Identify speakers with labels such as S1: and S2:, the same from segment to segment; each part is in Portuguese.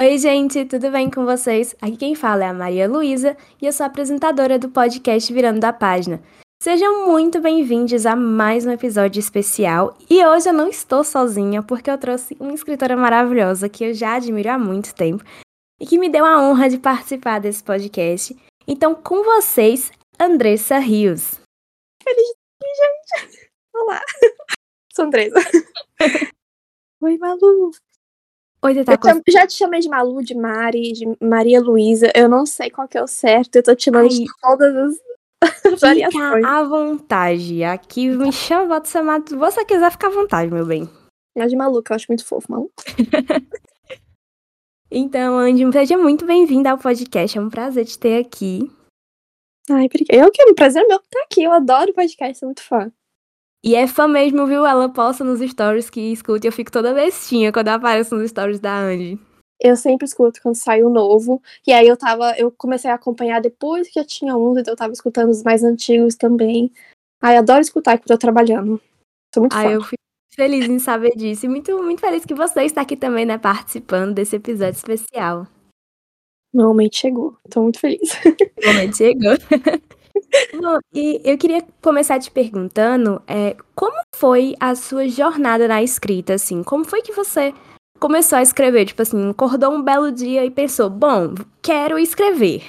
S1: Oi, gente, tudo bem com vocês? Aqui quem fala é a Maria Luísa e eu sou apresentadora do podcast Virando da Página. Sejam muito bem-vindos a mais um episódio especial e hoje eu não estou sozinha porque eu trouxe uma escritora maravilhosa que eu já admiro há muito tempo e que me deu a honra de participar desse podcast. Então, com vocês, Andressa Rios.
S2: Feliz dia, gente! Olá! Sou Andressa. Oi, Malu.
S1: Oi, tá
S2: eu com... já te chamei de Malu, de Mari, de Maria Luísa. Eu não sei qual que é o certo. Eu tô te chamando de todas as variações.
S1: Fica à vontade. Aqui me chama, bota chamar. Se você quiser, fica à vontade, meu bem.
S2: É de Malu, que eu acho muito fofo, Malu.
S1: então, Andy, seja muito bem-vinda ao podcast. É um prazer te ter aqui.
S2: Ai, obrigada. Eu que é um prazer meu estar aqui. Eu adoro podcast, sou muito fã.
S1: E é fã mesmo, viu? Ela posta nos stories que escuta e eu fico toda bestinha quando aparece nos stories da Andy.
S2: Eu sempre escuto quando sai um novo. E aí eu tava. Eu comecei a acompanhar depois que já tinha uns, então eu tava escutando os mais antigos também. Ai, adoro escutar enquanto eu tô trabalhando. Sou muito
S1: Ai, fã. eu fico feliz em saber disso. E muito, muito feliz que você está aqui também, né, participando desse episódio especial.
S2: Meu momento chegou. Tô muito feliz.
S1: O momento chegou. Bom, e eu queria começar te perguntando é, como foi a sua jornada na escrita, assim? Como foi que você começou a escrever? Tipo assim, acordou um belo dia e pensou, bom, quero escrever.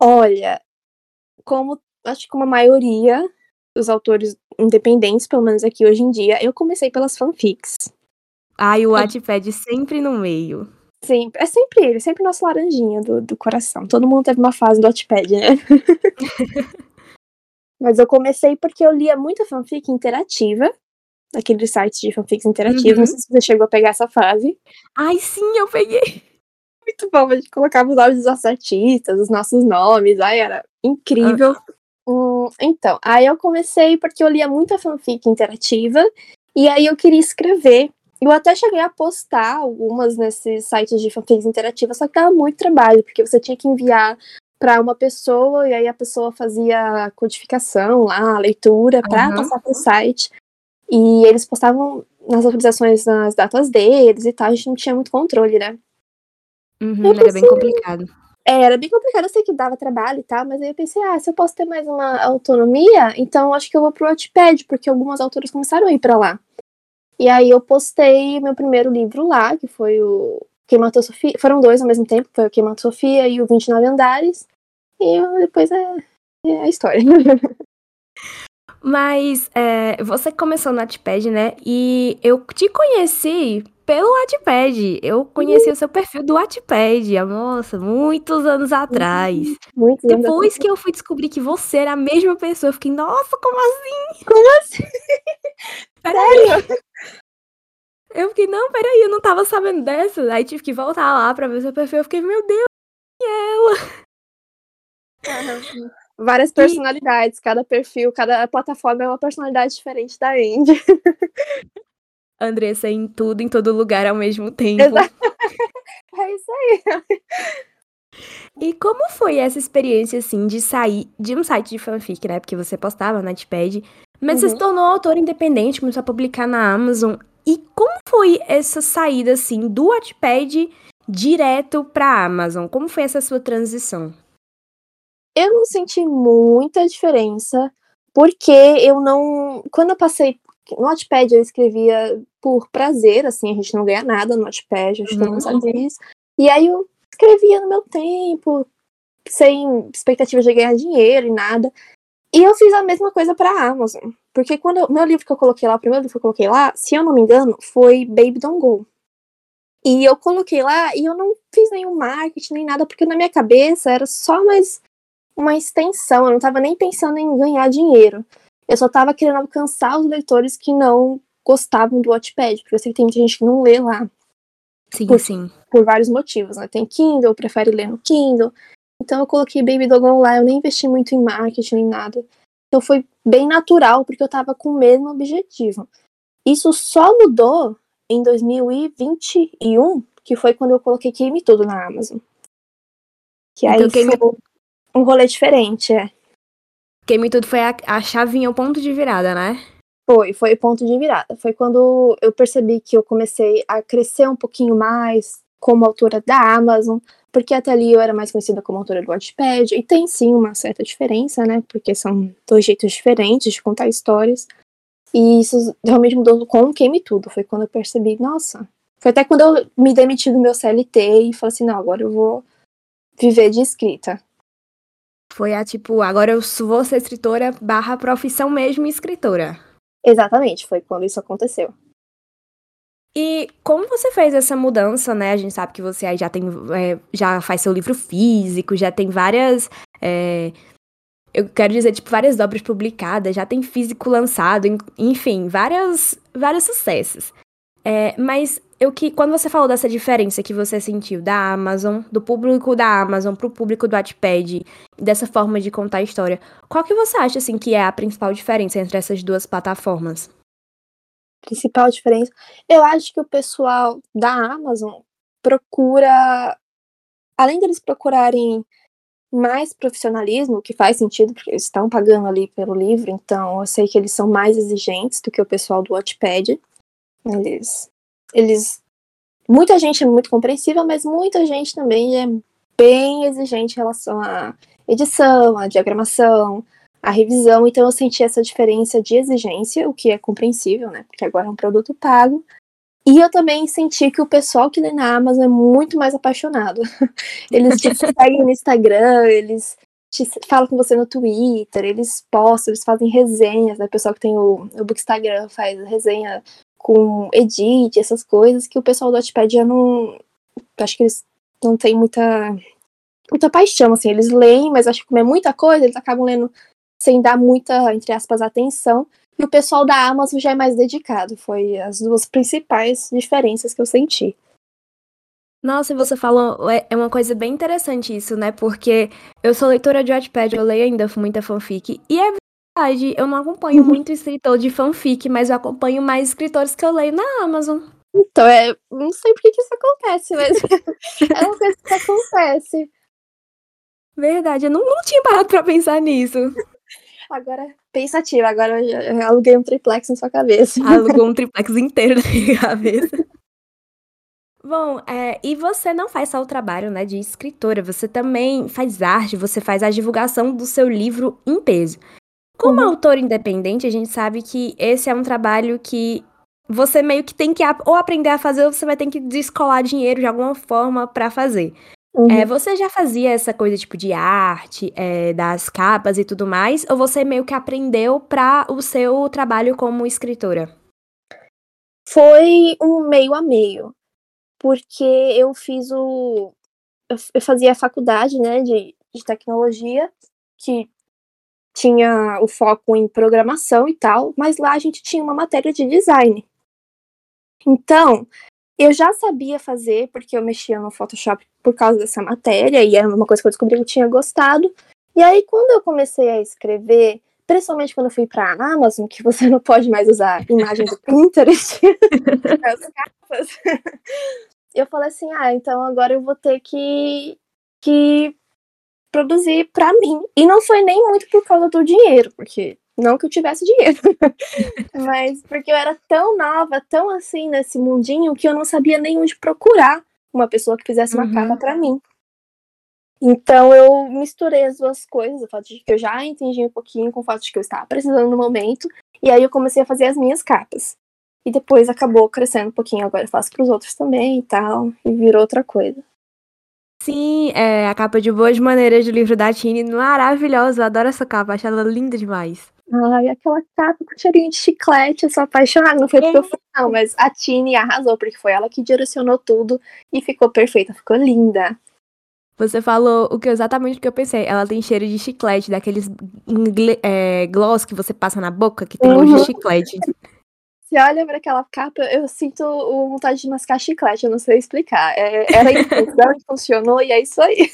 S2: Olha, como acho que como a maioria dos autores independentes, pelo menos aqui hoje em dia, eu comecei pelas fanfics.
S1: Ai, o Wattpad sempre no meio.
S2: Sempre, é sempre ele, sempre nosso laranjinha do, do coração. Todo mundo teve uma fase do Wattpad, né? Mas eu comecei porque eu lia muita fanfic interativa, aqueles sites de fanfics interativos. Uhum. Não sei se você chegou a pegar essa fase.
S1: Ai, sim, eu peguei.
S2: Muito bom, a gente colocava os nomes dos nossos artistas, os nossos nomes, ai, era incrível. Uhum. Hum, então, aí eu comecei porque eu lia muita fanfic interativa, e aí eu queria escrever. Eu até cheguei a postar algumas nesses sites de fanfics interativas, só que dava muito trabalho, porque você tinha que enviar para uma pessoa e aí a pessoa fazia a codificação lá, a leitura, para uhum. passar para o site. E eles postavam nas atualizações nas datas deles e tal, a gente não tinha muito controle, né?
S1: Uhum, era bem complicado.
S2: É, era bem complicado, eu sei que dava trabalho e tal, mas aí eu pensei, ah, se eu posso ter mais uma autonomia, então acho que eu vou pro Wattpad, porque algumas autoras começaram a ir para lá. E aí eu postei meu primeiro livro lá, que foi o Quem Matou Sofia. Foram dois ao mesmo tempo, foi o Quem Matou Sofia e o 29 Andares. E depois é, é a história.
S1: Mas é, você começou no Wattpad, né? E eu te conheci pelo Wattpad. Eu conheci uhum. o seu perfil do Wattpad, nossa, muitos anos atrás.
S2: Uhum.
S1: Depois que eu fui descobrir que você era a mesma pessoa, eu fiquei, nossa, como assim?
S2: Como assim? Sério?
S1: Eu fiquei, não, peraí, eu não tava sabendo dessa. Aí tive que voltar lá pra ver seu perfil. Eu fiquei, meu Deus, e ela?
S2: Várias personalidades, e... cada perfil, cada plataforma é uma personalidade diferente da Andy.
S1: Andressa em tudo, em todo lugar ao mesmo tempo.
S2: Exato. É isso aí.
S1: E como foi essa experiência, assim, de sair de um site de fanfic, né? Porque você postava no Notepad, mas uhum. você se tornou autor independente, começou a publicar na Amazon. E como foi essa saída, assim, do Wattpad direto pra Amazon? Como foi essa sua transição?
S2: Eu não senti muita diferença, porque eu não. Quando eu passei. No Notepad eu escrevia por prazer, assim, a gente não ganha nada no Notepad, a gente uhum. não sabe disso. E aí eu escrevia no meu tempo, sem expectativa de ganhar dinheiro e nada. E eu fiz a mesma coisa para a Amazon. Porque quando eu, meu livro que eu coloquei lá, o primeiro livro que eu coloquei lá, se eu não me engano, foi Baby Don't Go. E eu coloquei lá e eu não fiz nenhum marketing nem nada, porque na minha cabeça era só mais uma extensão, eu não estava nem pensando em ganhar dinheiro. Eu só estava querendo alcançar os leitores que não gostavam do Wattpad, porque eu sei que tem muita gente que não lê lá.
S1: Sim,
S2: por,
S1: sim.
S2: Por vários motivos, né? Tem Kindle, prefere ler no Kindle. Então eu coloquei Baby Dogon lá, eu nem investi muito em marketing nem nada. Então foi bem natural, porque eu estava com o mesmo objetivo. Isso só mudou em 2021, que foi quando eu coloquei Queime Tudo na Amazon. Que então, aí foi um rolê diferente, é.
S1: Queime Tudo foi a, a chavinha, o ponto de virada, né?
S2: Foi, foi o ponto de virada. Foi quando eu percebi que eu comecei a crescer um pouquinho mais, como autora da Amazon, porque até ali eu era mais conhecida como autora do Wattpad, e tem sim uma certa diferença, né? Porque são dois jeitos diferentes de contar histórias. E isso realmente mudou com o Queime Tudo. Foi quando eu percebi, nossa. Foi até quando eu me demiti do meu CLT e falei assim, não, agora eu vou viver de escrita.
S1: Foi a tipo, agora eu vou ser escritora barra profissão mesmo escritora.
S2: Exatamente, foi quando isso aconteceu.
S1: E como você fez essa mudança, né? A gente sabe que você aí já tem, é, já faz seu livro físico, já tem várias, é, eu quero dizer, tipo, várias obras publicadas, já tem físico lançado, enfim, várias, vários sucessos. É, mas eu que, quando você falou dessa diferença que você sentiu da Amazon, do público da Amazon pro público do Wattpad, dessa forma de contar a história, qual que você acha, assim, que é a principal diferença entre essas duas plataformas?
S2: principal diferença. Eu acho que o pessoal da Amazon procura, além deles procurarem mais profissionalismo, que faz sentido, porque eles estão pagando ali pelo livro, então eu sei que eles são mais exigentes do que o pessoal do Wattpad. Eles, eles, muita gente é muito compreensiva, mas muita gente também é bem exigente em relação à edição, à diagramação, a revisão, então eu senti essa diferença de exigência, o que é compreensível, né? Porque agora é um produto pago. E eu também senti que o pessoal que lê na Amazon é muito mais apaixonado. Eles te seguem no Instagram, eles te falam com você no Twitter, eles postam, eles fazem resenhas, né? O pessoal que tem o, o Bookstagram faz resenha com edit, essas coisas, que o pessoal do Wattpad já não. Acho que eles não têm muita, muita paixão, assim. Eles leem, mas acho que como é muita coisa, eles acabam lendo sem dar muita, entre aspas, atenção. E o pessoal da Amazon já é mais dedicado. Foi as duas principais diferenças que eu senti.
S1: Nossa, você falou, é, é uma coisa bem interessante isso, né? Porque eu sou leitora de Wattpad, eu leio ainda muita fanfic, e é verdade, eu não acompanho uhum. muito escritor de fanfic, mas eu acompanho mais escritores que eu leio na Amazon.
S2: Então, é, não sei por que, que isso acontece, mas é uma coisa que acontece.
S1: Verdade, eu não, não tinha parado pra pensar nisso.
S2: Agora, pensativa, agora eu aluguei um triplex na sua cabeça.
S1: Alugou um triplex inteiro na minha cabeça. Bom, é, e você não faz só o trabalho né, de escritora, você também faz arte, você faz a divulgação do seu livro em peso. Como uhum. autor independente, a gente sabe que esse é um trabalho que você meio que tem que ou aprender a fazer ou você vai ter que descolar dinheiro de alguma forma para fazer. Uhum. É, você já fazia essa coisa tipo de arte, é, das capas e tudo mais, ou você meio que aprendeu para o seu trabalho como escritora?
S2: Foi um meio a meio, porque eu fiz o. Eu fazia a faculdade né, de, de tecnologia, que tinha o foco em programação e tal, mas lá a gente tinha uma matéria de design. Então, eu já sabia fazer, porque eu mexia no Photoshop por causa dessa matéria, e era uma coisa que eu descobri que eu tinha gostado. E aí, quando eu comecei a escrever, principalmente quando eu fui para a Amazon, que você não pode mais usar imagens do Pinterest, as capas, eu falei assim: ah, então agora eu vou ter que, que produzir para mim. E não foi nem muito por causa do dinheiro, porque não que eu tivesse dinheiro, mas porque eu era tão nova, tão assim nesse mundinho, que eu não sabia nem onde procurar uma pessoa que fizesse uma uhum. capa para mim. Então eu misturei as duas coisas, o fato de que eu já entendi um pouquinho com o fato de que eu estava precisando no momento, e aí eu comecei a fazer as minhas capas. E depois acabou crescendo um pouquinho, agora eu faço para os outros também e tal, e virou outra coisa.
S1: Sim, é a capa de Boas Maneiras do livro da Tini, maravilhosa, eu adoro essa capa, acho ela linda demais.
S2: Ai, aquela capa com cheirinho de chiclete, eu sou apaixonada, não foi porque eu fui, não, mas a Tini arrasou, porque foi ela que direcionou tudo e ficou perfeita, ficou linda.
S1: Você falou o que exatamente o que eu pensei. Ela tem cheiro de chiclete, daqueles é, gloss que você passa na boca, que tem uhum. de chiclete.
S2: Você olha para aquela capa, eu sinto vontade de mascar chiclete, eu não sei explicar. É, era isso, funcionou e é isso aí.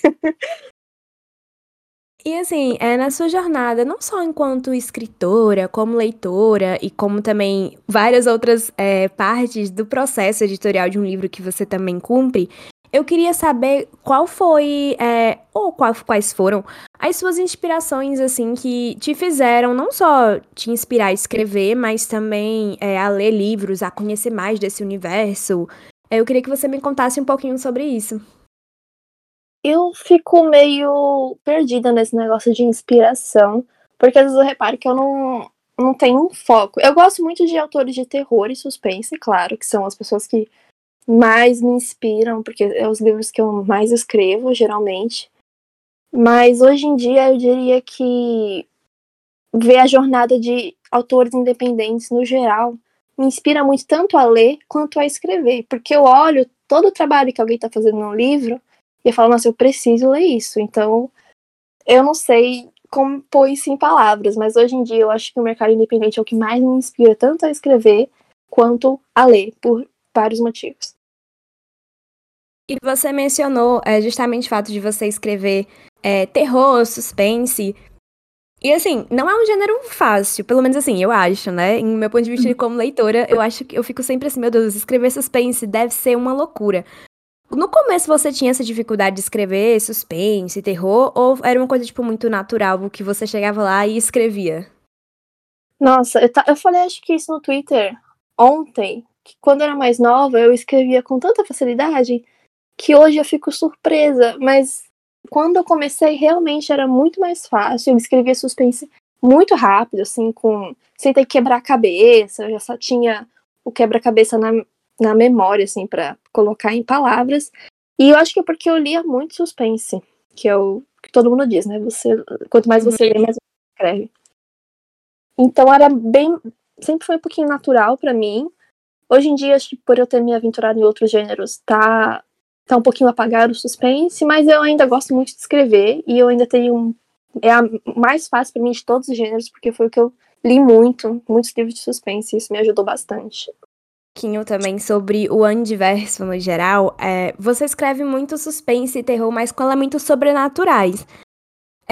S1: E assim, é, na sua jornada, não só enquanto escritora, como leitora e como também várias outras é, partes do processo editorial de um livro que você também cumpre, eu queria saber qual foi, é, ou qual, quais foram as suas inspirações, assim, que te fizeram não só te inspirar a escrever, mas também é, a ler livros, a conhecer mais desse universo, Eu queria que você me contasse um pouquinho sobre isso.
S2: Eu fico meio perdida nesse negócio de inspiração, porque às vezes eu reparo que eu não, não tenho um foco. Eu gosto muito de autores de terror e suspense, claro, que são as pessoas que mais me inspiram, porque é os livros que eu mais escrevo, geralmente. Mas hoje em dia eu diria que ver a jornada de autores independentes no geral me inspira muito tanto a ler quanto a escrever, porque eu olho todo o trabalho que alguém está fazendo no livro e eu falo, nossa, eu preciso ler isso. Então, eu não sei como pôr isso em palavras, mas hoje em dia eu acho que o mercado independente é o que mais me inspira tanto a escrever quanto a ler, por vários motivos.
S1: E você mencionou é, justamente o fato de você escrever é, terror, suspense. E assim, não é um gênero fácil, pelo menos assim, eu acho, né? Em meu ponto de vista como leitora, eu acho que eu fico sempre assim, meu Deus, escrever suspense deve ser uma loucura. No começo você tinha essa dificuldade de escrever suspense, terror, ou era uma coisa, tipo, muito natural, que você chegava lá e escrevia?
S2: Nossa, eu, eu falei acho que isso no Twitter ontem, que quando eu era mais nova eu escrevia com tanta facilidade que hoje eu fico surpresa, mas quando eu comecei realmente era muito mais fácil, eu escrevia suspense muito rápido, assim, com sem ter que quebrar a cabeça, eu já só tinha o quebra-cabeça na, na memória, assim, para colocar em palavras. E eu acho que é porque eu lia muito suspense, que é o que todo mundo diz, né? Você, quanto mais você lê, mais você escreve. Então era bem, sempre foi um pouquinho natural para mim. Hoje em dia, acho que por eu ter me aventurado em outros gêneros, tá, tá um pouquinho apagado o suspense, mas eu ainda gosto muito de escrever e eu ainda tenho é a mais fácil para mim de todos os gêneros, porque foi o que eu li muito, muitos livros de suspense, e isso me ajudou bastante
S1: pouquinho também sobre o Andiverso no geral. É, você escreve muito suspense e terror, mas com elementos sobrenaturais.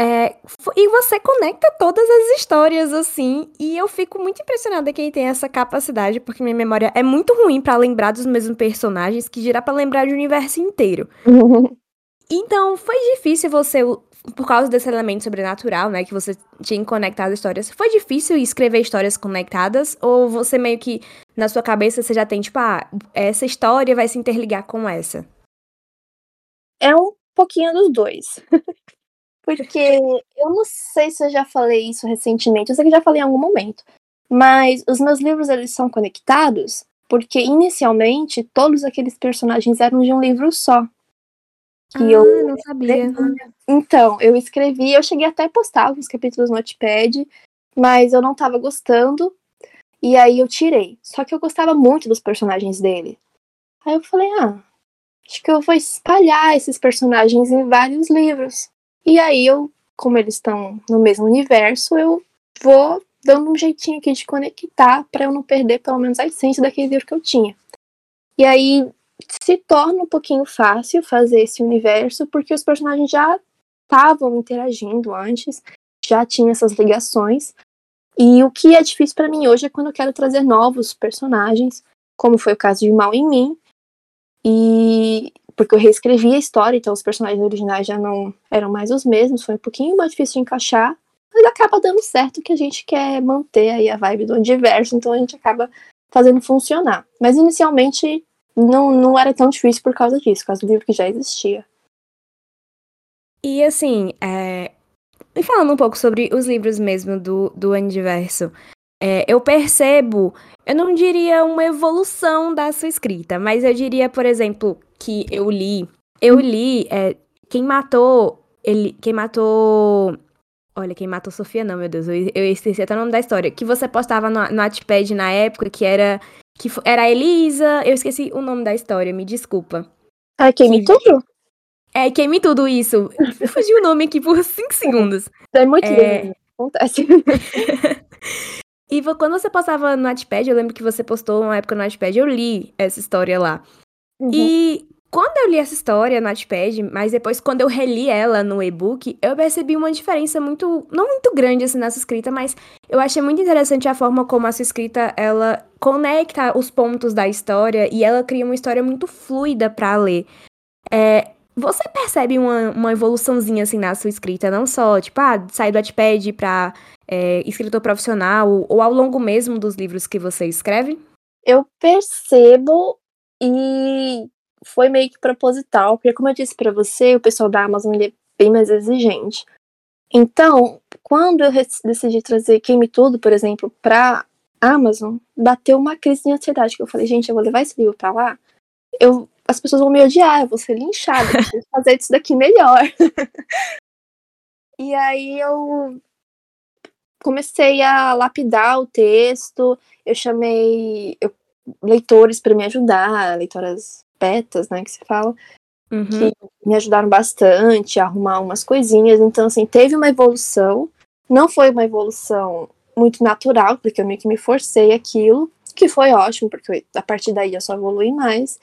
S1: É, e você conecta todas as histórias assim, e eu fico muito impressionada quem tem essa capacidade, porque minha memória é muito ruim para lembrar dos mesmos personagens, que dirá para lembrar do universo inteiro. Então, foi difícil você por causa desse elemento sobrenatural, né, que você tinha conectado histórias, foi difícil escrever histórias conectadas? Ou você meio que, na sua cabeça, você já tem, tipo, ah, essa história vai se interligar com essa?
S2: É um pouquinho dos dois. Porque eu não sei se eu já falei isso recentemente, eu sei que já falei em algum momento. Mas os meus livros, eles são conectados porque, inicialmente, todos aqueles personagens eram de um livro só.
S1: Que ah, eu não sabia.
S2: Então, eu escrevi, eu cheguei até a postar alguns capítulos no Notepad, mas eu não tava gostando. E aí eu tirei. Só que eu gostava muito dos personagens dele. Aí eu falei, ah, acho que eu vou espalhar esses personagens em vários livros. E aí eu, como eles estão no mesmo universo, eu vou dando um jeitinho aqui de conectar para eu não perder pelo menos a essência daquele livro que eu tinha. E aí se torna um pouquinho fácil fazer esse universo, porque os personagens já estavam interagindo antes, já tinha essas ligações. E o que é difícil para mim hoje é quando eu quero trazer novos personagens, como foi o caso de Mal em Mim, e porque eu reescrevi a história, então os personagens originais já não eram mais os mesmos, foi um pouquinho mais difícil de encaixar, mas acaba dando certo que a gente quer manter aí a vibe do diverso, então a gente acaba fazendo funcionar. Mas inicialmente não, não era tão difícil por causa disso, por causa do livro que já existia.
S1: E assim, é... e falando um pouco sobre os livros mesmo do, do Universo, é, eu percebo, eu não diria uma evolução da sua escrita, mas eu diria, por exemplo, que eu li, eu li é, quem matou, ele, quem matou, olha, quem matou Sofia não, meu Deus, eu, eu esqueci até o nome da história, que você postava no, no Wattpad na época, que era que era a Elisa, eu esqueci o nome da história, me desculpa.
S2: Ah, Queime Tudo?
S1: É, Queime Tudo, isso. Fugiu o nome aqui por 5 segundos.
S2: É muito é... lindo, acontece.
S1: e quando você postava no Notepad, eu lembro que você postou uma época no Notepad, eu li essa história lá. Uhum. E quando eu li essa história no Notepad, mas depois quando eu reli ela no e-book, eu percebi uma diferença muito, não muito grande assim nessa escrita, mas eu achei muito interessante a forma como essa escrita ela conecta os pontos da história e ela cria uma história muito fluida para ler. É, você percebe uma, uma evoluçãozinha assim na sua escrita, não só tipo, ah, sair do Wattpad para é, escritor profissional ou ao longo mesmo dos livros que você escreve?
S2: Eu percebo E foi meio que proposital, porque como eu disse para você, o pessoal da Amazon é bem mais exigente. Então, quando eu decidi trazer Queime Tudo, por exemplo, para Amazon, bateu uma crise de ansiedade, que eu falei, gente, eu vou levar esse livro para lá, eu, as pessoas vão me odiar, eu vou ser linchada, eu vou fazer isso daqui melhor. e aí eu comecei a lapidar o texto, eu chamei eu, leitores para me ajudar, leitoras betas, né, que se fala, uhum. que me ajudaram bastante a arrumar umas coisinhas. Então, assim, teve uma evolução. Não foi uma evolução muito natural, porque eu meio que me forcei aquilo, que foi ótimo, porque a partir daí eu só evolui mais.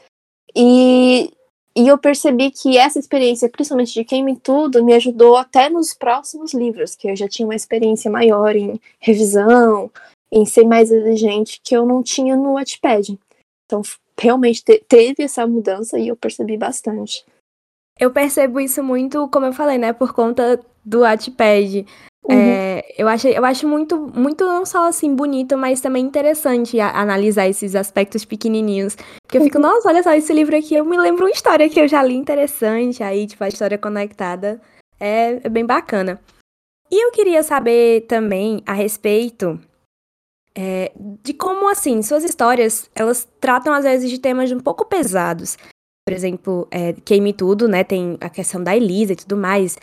S2: E, e eu percebi que essa experiência, principalmente de Queime Tudo, me ajudou até nos próximos livros, que eu já tinha uma experiência maior em revisão, em ser mais exigente, que eu não tinha no Wattpad. Então, realmente te teve essa mudança e eu percebi bastante.
S1: Eu percebo isso muito, como eu falei, né, por conta do Wattpad. Uhum. É, eu, acho, eu acho muito, muito não só assim bonito, mas também interessante a, analisar esses aspectos pequenininhos. Porque eu fico, uhum. nossa, olha só, esse livro aqui, eu me lembro uma história que eu já li interessante, aí, tipo, a história conectada. É, é bem bacana. E eu queria saber também a respeito é, de como, assim, suas histórias, elas tratam às vezes de temas um pouco pesados. Por exemplo, é, Queime Tudo, né, tem a questão da Elisa e tudo mais.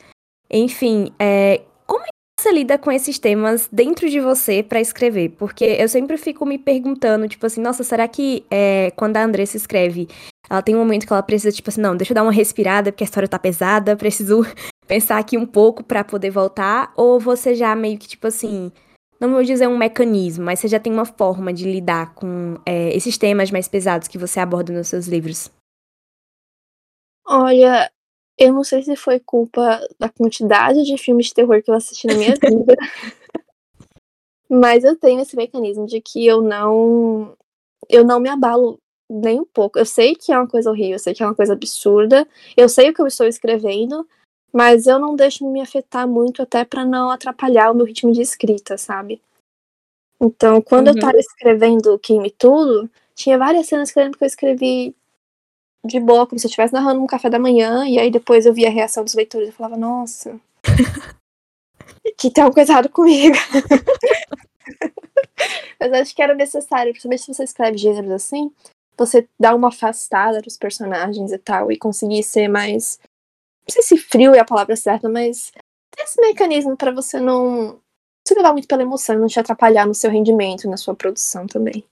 S1: Enfim, é, como é que você lida com esses temas dentro de você para escrever? Porque eu sempre fico me perguntando, tipo assim, nossa, será que é, quando a Andressa escreve, ela tem um momento que ela precisa, tipo assim, não, deixa eu dar uma respirada porque a história tá pesada, preciso pensar aqui um pouco para poder voltar? Ou você já meio que, tipo assim, não vou dizer um mecanismo, mas você já tem uma forma de lidar com é, esses temas mais pesados que você aborda nos seus livros?
S2: Olha, eu não sei se foi culpa da quantidade de filmes de terror que eu assisti na minha vida, mas eu tenho esse mecanismo de que eu não eu não me abalo nem um pouco. Eu sei que é uma coisa horrível, eu sei que é uma coisa absurda, eu sei o que eu estou escrevendo, mas eu não deixo me afetar muito até para não atrapalhar o meu ritmo de escrita, sabe? Então, quando uhum. eu tava escrevendo Queime Tudo, tinha várias cenas que eu lembro que eu escrevi de boa, como se eu estivesse narrando um café da manhã, e aí depois eu via a reação dos leitores e falava, nossa, que tem uma coisa errada comigo. Mas acho que era necessário, principalmente se você escreve gêneros assim, você dar uma afastada dos personagens e tal, e conseguir ser mais não sei se frio é a palavra certa, mas tem esse mecanismo para você não se levar muito pela emoção, não te atrapalhar no seu rendimento, na sua produção também.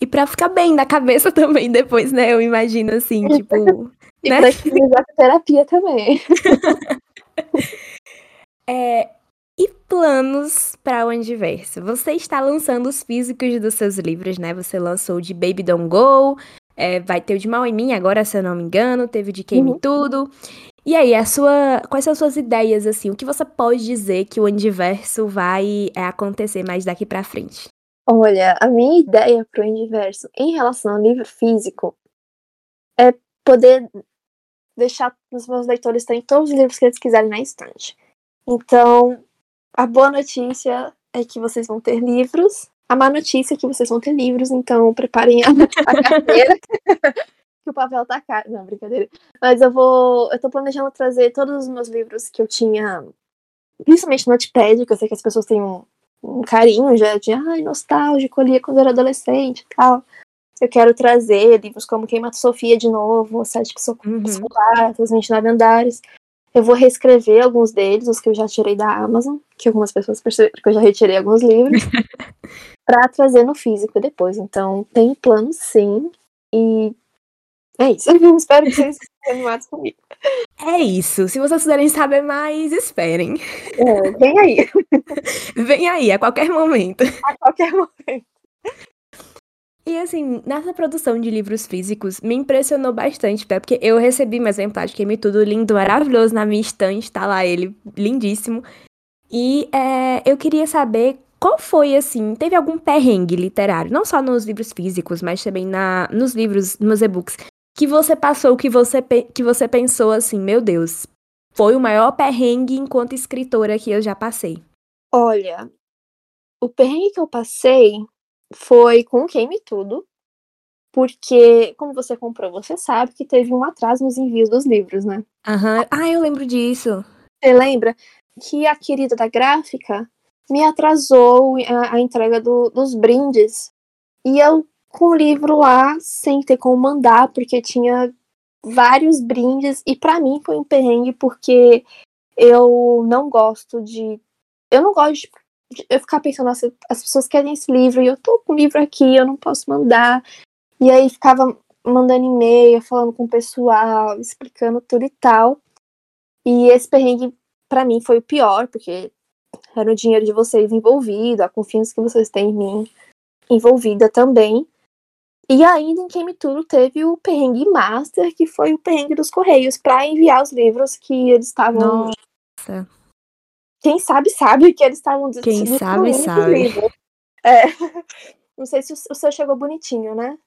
S1: E pra ficar bem na cabeça também depois, né? Eu imagino assim, tipo.
S2: e né? pra terapia também.
S1: é, e planos para o Andiverso? Você está lançando os físicos dos seus livros, né? Você lançou de Baby Don't Go, é, vai ter o de Mal em Mim agora, se eu não me engano, teve o de Queime uhum. Tudo. E aí, a sua, quais são as suas ideias, assim? O que você pode dizer que o Endiverso vai é, acontecer mais daqui para frente?
S2: Olha, a minha ideia pro Endiverso em relação ao livro físico é poder deixar os meus leitores terem todos os livros que eles quiserem na estante. Então, a boa notícia é que vocês vão ter livros. A má notícia é que vocês vão ter livros, então preparem a, a carteira. que o papel tá caro. Não, brincadeira. Mas eu vou. Eu tô planejando trazer todos os meus livros que eu tinha, principalmente no Notepad, que eu sei que as pessoas têm um, um carinho já de ai, nostálgico ali quando eu era adolescente e tal. Eu quero trazer livros como Quem Mata Sofia de novo, Sete Psicopatas, uhum. 29 Andares. Eu vou reescrever alguns deles, os que eu já tirei da Amazon, que algumas pessoas perceberam que eu já retirei alguns livros, para trazer no físico depois. Então, tem plano sim. E é isso. Espero que vocês estejam animados comigo.
S1: É isso. Se vocês quiserem saber mais, esperem.
S2: É, vem aí.
S1: vem aí, a qualquer momento.
S2: A qualquer momento.
S1: E assim, nessa produção de livros físicos, me impressionou bastante, até porque eu recebi meu exemplar de Queime Tudo lindo, maravilhoso na minha estante, tá lá ele, lindíssimo. E é, eu queria saber qual foi, assim, teve algum perrengue literário, não só nos livros físicos, mas também na, nos livros, nos e-books, que você passou, que você, que você pensou assim, meu Deus, foi o maior perrengue enquanto escritora que eu já passei?
S2: Olha, o perrengue que eu passei foi com Queime Tudo. porque, como você comprou, você sabe que teve um atraso nos envios dos livros, né?
S1: Aham. Ah, eu lembro disso.
S2: Você lembra que a querida da gráfica me atrasou a, a entrega do, dos brindes. E eu, com o livro lá, sem ter como mandar, porque tinha vários brindes. E para mim foi um perrengue, porque eu não gosto de. Eu não gosto de eu ficar pensando, nossa, as pessoas querem esse livro e eu tô com o livro aqui, eu não posso mandar. E aí ficava mandando e-mail, falando com o pessoal, explicando tudo e tal. E esse perrengue, para mim, foi o pior, porque era o dinheiro de vocês envolvido, a confiança que vocês têm em mim envolvida também. E ainda em Queime Tudo teve o perrengue master, que foi o perrengue dos Correios, para enviar os livros que eles estavam.
S1: Nossa.
S2: Quem sabe, sabe que eles estavam
S1: Quem sabe, sabe.
S2: É. Não sei se o seu chegou bonitinho, né?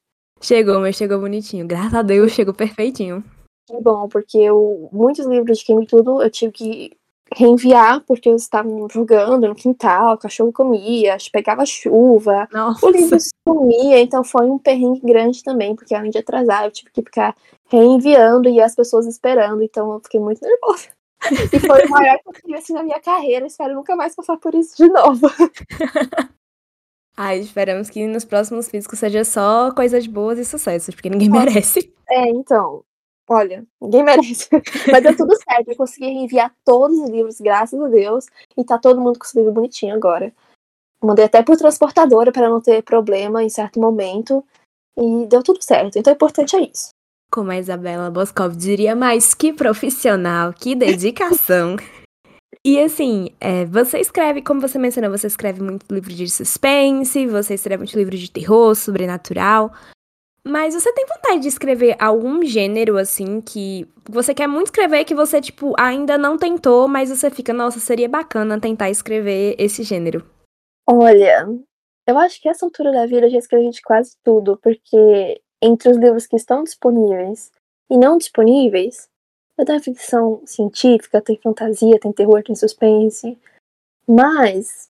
S1: Chegou, mas chegou bonitinho. Graças a Deus, chegou perfeitinho.
S2: Que bom, porque eu, muitos livros de Queime Tudo eu tive que reenviar porque eles estavam jogando no quintal, o cachorro comia, pegava chuva,
S1: Nossa.
S2: o livro sumia, então foi um perrengue grande também, porque além de atrasar, eu tive que ficar reenviando e as pessoas esperando, então eu fiquei muito nervosa. E foi o maior que eu tive assim na minha carreira, espero nunca mais passar por isso de novo.
S1: Ai, esperamos que nos próximos físicos seja só coisas boas e sucessos, porque ninguém merece.
S2: É, então, olha, ninguém merece. Mas deu tudo certo, eu consegui reenviar todos os livros, graças a Deus, e tá todo mundo com os livros bonitinho agora. Mandei até por transportadora para não ter problema em certo momento, e deu tudo certo. Então o importante é isso.
S1: Como a Isabela Boscov diria, mais que profissional, que dedicação. E assim, é, você escreve, como você mencionou, você escreve muito livro de suspense, você escreve muito livro de terror, sobrenatural. Mas você tem vontade de escrever algum gênero, assim, que você quer muito escrever, que você, tipo, ainda não tentou, mas você fica, nossa, seria bacana tentar escrever esse gênero?
S2: Olha, eu acho que essa altura da vida eu já escrevi de quase tudo, porque entre os livros que estão disponíveis e não disponíveis, eu tenho ficção científica, tem fantasia, tem terror, tem suspense. Mas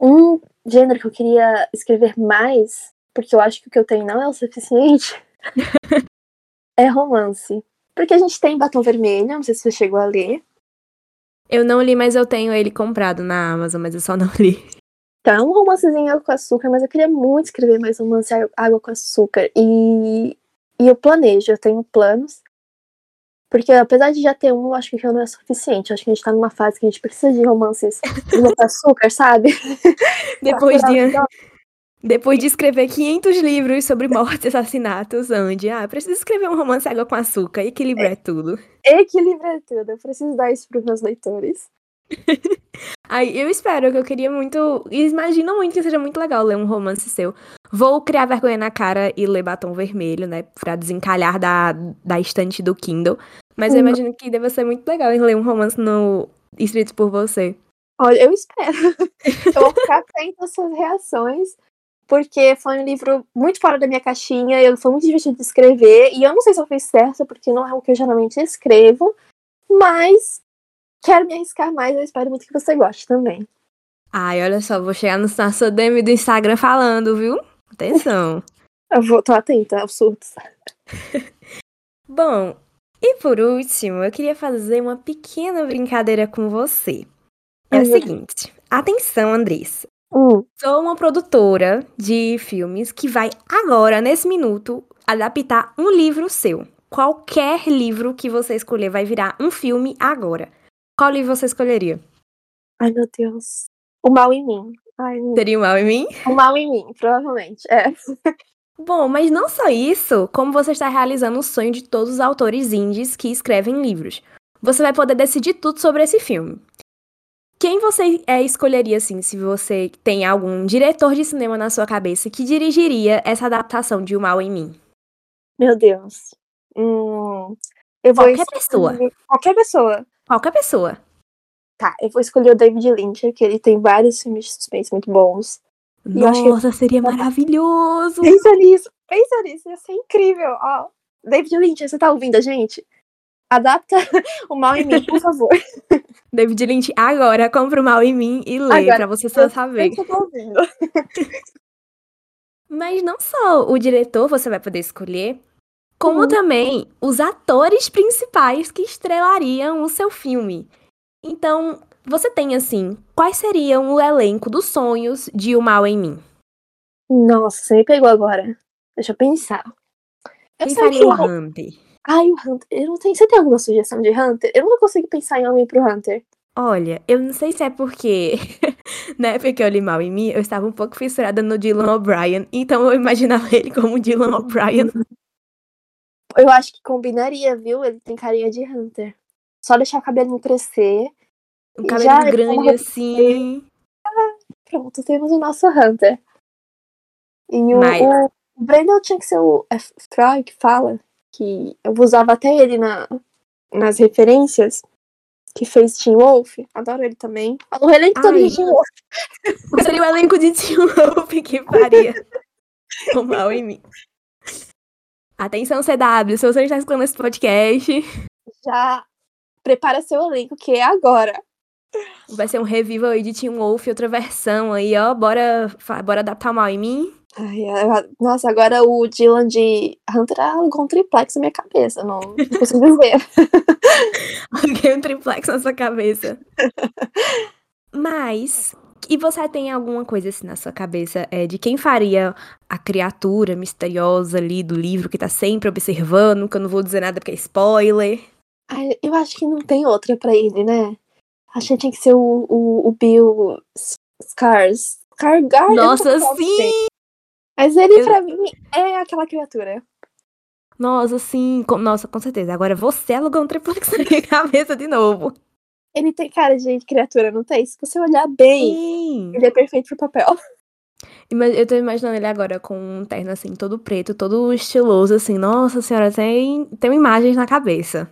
S2: um gênero que eu queria escrever mais, porque eu acho que o que eu tenho não é o suficiente, é romance. Porque a gente tem Batom Vermelho, não sei se você chegou a ler.
S1: Eu não li, mas eu tenho ele comprado na Amazon, mas eu só não li.
S2: Tá, um romancezinho água com açúcar, mas eu queria muito escrever mais um romance água com açúcar. E, e eu planejo, eu tenho planos. Porque apesar de já ter um, eu acho que não é suficiente. Eu acho que a gente tá numa fase que a gente precisa de romances água com açúcar, sabe?
S1: Depois de, depois de escrever 500 livros sobre mortes e assassinatos, onde, ah, preciso escrever um romance água com açúcar, equilibrar é, tudo.
S2: Equilibrar tudo, eu preciso dar isso pros meus leitores.
S1: Aí eu espero, que eu queria muito. Imagino muito que seja muito legal ler um romance seu. Vou criar vergonha na cara e ler batom vermelho, né? Pra desencalhar da, da estante do Kindle. Mas eu imagino que deve ser muito legal ler um romance no escrito por você.
S2: Olha, eu espero. eu vou ficar atenta às suas reações. Porque foi um livro muito fora da minha caixinha, eu foi muito divertido de escrever, e eu não sei se eu fiz certo, porque não é o que eu geralmente escrevo, mas quero me arriscar mais, eu espero muito que você goste também.
S1: Ai, olha só, vou chegar no, na sua DM do Instagram falando, viu? Atenção.
S2: eu vou, tô atenta aos surtos.
S1: Bom, e por último, eu queria fazer uma pequena brincadeira com você. É uhum. o seguinte, atenção, Andressa.
S2: Uhum.
S1: Sou uma produtora de filmes que vai agora, nesse minuto, adaptar um livro seu. Qualquer livro que você escolher vai virar um filme agora. Qual livro você escolheria?
S2: Ai, meu Deus. O Mal em Mim. Ai,
S1: Seria o Mal em Mim?
S2: O Mal em Mim, provavelmente. É.
S1: Bom, mas não só isso, como você está realizando o sonho de todos os autores indies que escrevem livros. Você vai poder decidir tudo sobre esse filme. Quem você é, escolheria, assim, se você tem algum diretor de cinema na sua cabeça que dirigiria essa adaptação de O Mal em Mim?
S2: Meu Deus. Hum, eu vou
S1: Qualquer pessoa.
S2: Qualquer pessoa.
S1: Qualquer pessoa.
S2: Tá, eu vou escolher o David Lynch, que ele tem vários filmes de suspense muito bons.
S1: Nossa, que... seria maravilhoso!
S2: Pensa nisso, pensa nisso, ia ser incrível. Ó, David Lynch, você tá ouvindo a gente? Adapta o mal em mim, por favor.
S1: David Lynch, agora compra o mal em mim e lê agora, pra você só saber.
S2: Eu tô ouvindo.
S1: Mas não só o diretor você vai poder escolher, como
S2: Uhum.
S1: também os atores principais que estrelariam o seu filme. Então, você tem assim, quais seriam o elenco dos sonhos de O Mal em Mim?
S2: Nossa, você me pegou agora. Deixa eu pensar. Eu
S1: Quem
S2: que
S1: o?
S2: Ai, o Hunter. Eu não tenho... Você tem alguma sugestão de Hunter? Eu nunca consigo pensar em homem pro Hunter.
S1: Olha, eu não sei se é porque na época que eu li Mal em Mim, eu estava um pouco fissurada no Dylan O'Brien, então eu imaginava ele como Dylan O'Brien.
S2: Eu acho que combinaria, viu? Ele tem carinha de Hunter. Só deixar o cabelinho crescer.
S1: Um cabelo
S2: já é
S1: grande assim.
S2: Pronto, temos o nosso Hunter. E o,
S1: Mas-
S2: o, o Brandon tinha que ser o é Froy que fala. Que eu usava até ele na, nas referências. Que fez Teen Wolf. Adoro ele também. O elenco todo de Teen Wolf.
S1: Seria o elenco de Teen Wolf que faria o Mal em Mim. Atenção, CW, se você está escutando esse podcast,
S2: Já prepara seu elenco, que é agora.
S1: vai ser um revival aí de Teen Wolf, outra versão aí, ó. Bora, bora adaptar o Mal em Mim.
S2: Ai, nossa, agora o Dylan de Hunter alugou um triplex na minha cabeça. Não, não consigo dizer.
S1: Alguém um triplex na sua cabeça. Mas, e você tem alguma coisa assim na sua cabeça é, de quem faria a criatura misteriosa ali do livro que tá sempre observando, que eu não vou dizer nada porque é spoiler.
S2: Ai, eu acho que não tem outra pra ele, né? Acho que tinha que ser o, o, o Bill Scars. Não
S1: Nossa,
S2: posso
S1: sim!
S2: Mas ele,
S1: Eu-
S2: pra mim, é aquela criatura.
S1: Nossa, sim, com- nossa, com certeza. Agora você alugou um triplex na minha cabeça de novo.
S2: Ele tem cara de criatura, não tem? Se você olhar bem,
S1: Sim!
S2: ele é perfeito pro papel.
S1: Eu tô imaginando ele agora com um terno assim, todo preto, todo estiloso, assim. Nossa senhora, tem, tem imagens na cabeça.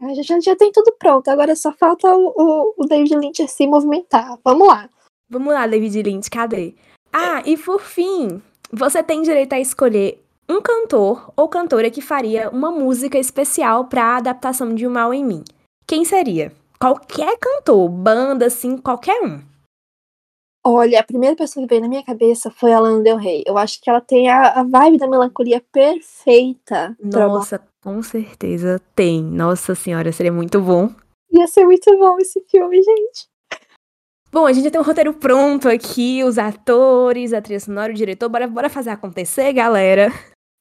S2: A gente já, já tem tudo pronto, agora só falta o, o, o David Lynch se movimentar. Vamos lá.
S1: Vamos lá, David Lynch, cadê? Ah, e por fim, você tem direito a escolher um cantor ou cantora que faria uma música especial pra adaptação de O Mal em Mim. Quem seria? Qualquer cantor, banda, assim, qualquer um.
S2: Olha, a primeira pessoa que veio na minha cabeça foi a Lana Del Rey. Eu acho que ela tem a, a vibe da melancolia perfeita. uma-
S1: Nossa, com certeza tem. Nossa senhora, seria muito bom.
S2: Ia ser muito bom esse filme, gente.
S1: Bom, a gente já tem um roteiro pronto aqui, os atores, a trilha sonora, o diretor. Bora, bora fazer acontecer, galera.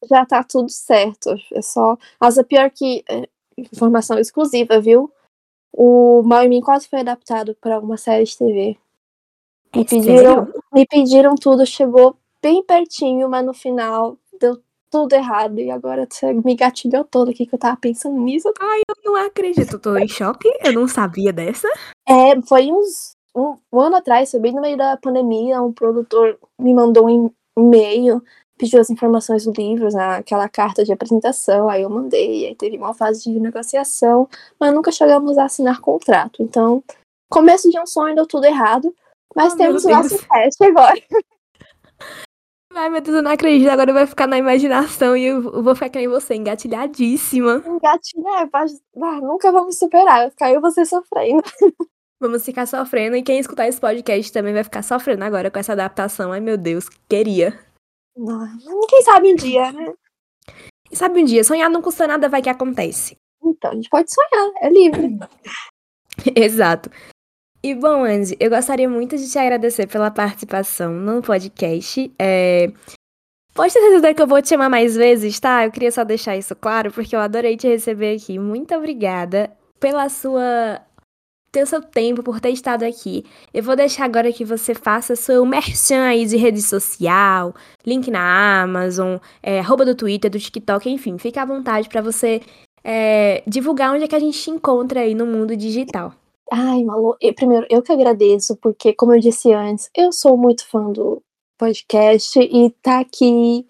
S2: Já tá tudo certo. É só. Nossa, pior que. é, informação exclusiva, viu? O Mal em Mim quase foi adaptado pra uma série de TV. Me pediram,
S1: Sério?
S2: me pediram tudo, chegou bem pertinho, mas no final deu tudo errado. E agora você me gatilhou todo aqui que eu tava pensando nisso.
S1: Eu não acredito, tô em choque. Eu não sabia dessa.
S2: É, foi uns um, um ano atrás, foi bem no meio da pandemia, um produtor me mandou um e-mail, pediu as informações do livro, né, aquela carta de apresentação, aí eu mandei, aí teve uma fase de negociação, mas nunca chegamos a assinar contrato. Então, começo de um sonho deu tudo errado, mas
S1: Oh,
S2: temos o nosso teste agora.
S1: Ai, meu Deus, eu não acredito. Agora vai ficar na imaginação e eu vou ficar que nem você, engatilhadíssima.
S2: Engatilhar, ah, nunca vamos superar, e você sofrendo.
S1: Vamos ficar sofrendo e quem escutar esse podcast também vai ficar sofrendo agora com essa adaptação. Ai, meu Deus, queria.
S2: Quem sabe um dia, né?
S1: E sabe um dia, sonhar não custa nada, vai que acontece.
S2: Então, a gente pode sonhar, é livre.
S1: Exato. E bom, Andy, eu gostaria muito de te agradecer pela participação no podcast. É... Pode ter certeza que eu vou te chamar mais vezes, tá? Eu queria só deixar isso claro, porque eu adorei te receber aqui. Muito obrigada pela sua. Pelo seu tempo, por ter estado aqui. Eu vou deixar agora que você faça seu merchan aí de rede social, link na Amazon, é, arroba do Twitter, do TikTok, enfim, fica à vontade pra você é, divulgar onde é que a gente te encontra aí no mundo digital.
S2: Ai, Malu, eu, primeiro, eu que agradeço, porque, como eu disse antes, eu sou muito fã do podcast e tá aqui,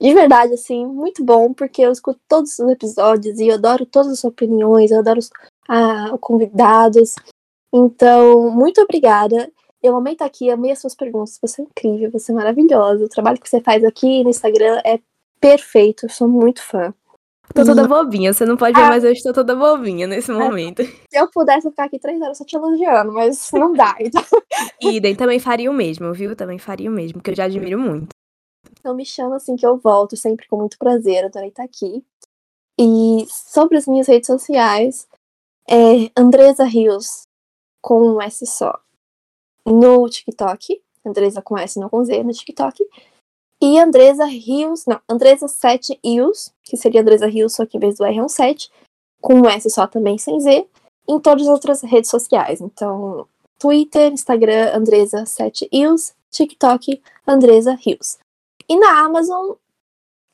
S2: de verdade, assim, muito bom, porque eu escuto todos os episódios e eu adoro todas as opiniões, eu adoro os ah, convidados. Então, muito obrigada. Eu amei estar aqui, amei as suas perguntas, você é incrível, você é maravilhosa. O trabalho que você faz aqui no Instagram é perfeito, eu sou muito fã.
S1: Tô toda bobinha, você não pode ver,
S2: Ah.
S1: mas eu estou toda bobinha nesse momento.
S2: Se eu pudesse ficar aqui três horas só te elogiando, mas não dá. Então,
S1: Idem, também faria o mesmo, viu? Também faria o mesmo, que eu já admiro muito.
S2: Então me chama assim que eu volto, sempre com muito prazer, adorei estar aqui. E sobre as minhas redes sociais, é Andresa Rios, com um S só, no TikTok. Andresa com S, não com Z, no TikTok. E Andresa Rios, não, Andresa 7 Rios, que seria Andresa Rios, só que em vez do R é um 7, com um S só também sem Z, em todas as outras redes sociais. Então, Twitter, Instagram, Andresa 7 Rios, TikTok, Andresa Rios. E na Amazon,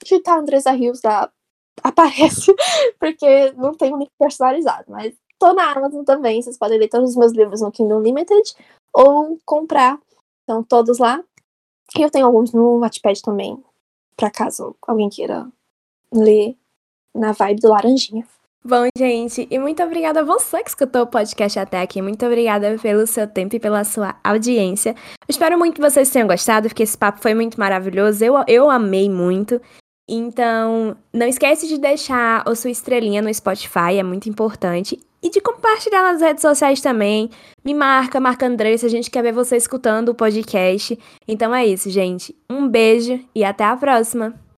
S2: digitar Andresa Rios aparece, porque não tem um link personalizado, mas tô na Amazon também, vocês podem ler todos os meus livros no Kindle Limited ou comprar, estão todos lá. E eu tenho alguns no Wattpad também, para caso alguém queira ler na vibe do Laranjinha.
S1: Bom, gente, e muito obrigada a você que escutou o podcast até aqui. Muito obrigada pelo seu tempo e pela sua audiência. Espero muito que vocês tenham gostado, porque esse papo foi muito maravilhoso. Eu, eu amei muito. Então, não esquece de deixar a sua estrelinha no Spotify, é muito importante. E de compartilhar nas redes sociais também. Me marca, marca Andressa, a gente quer ver você escutando o podcast. Então é isso, gente. Um beijo e até a próxima!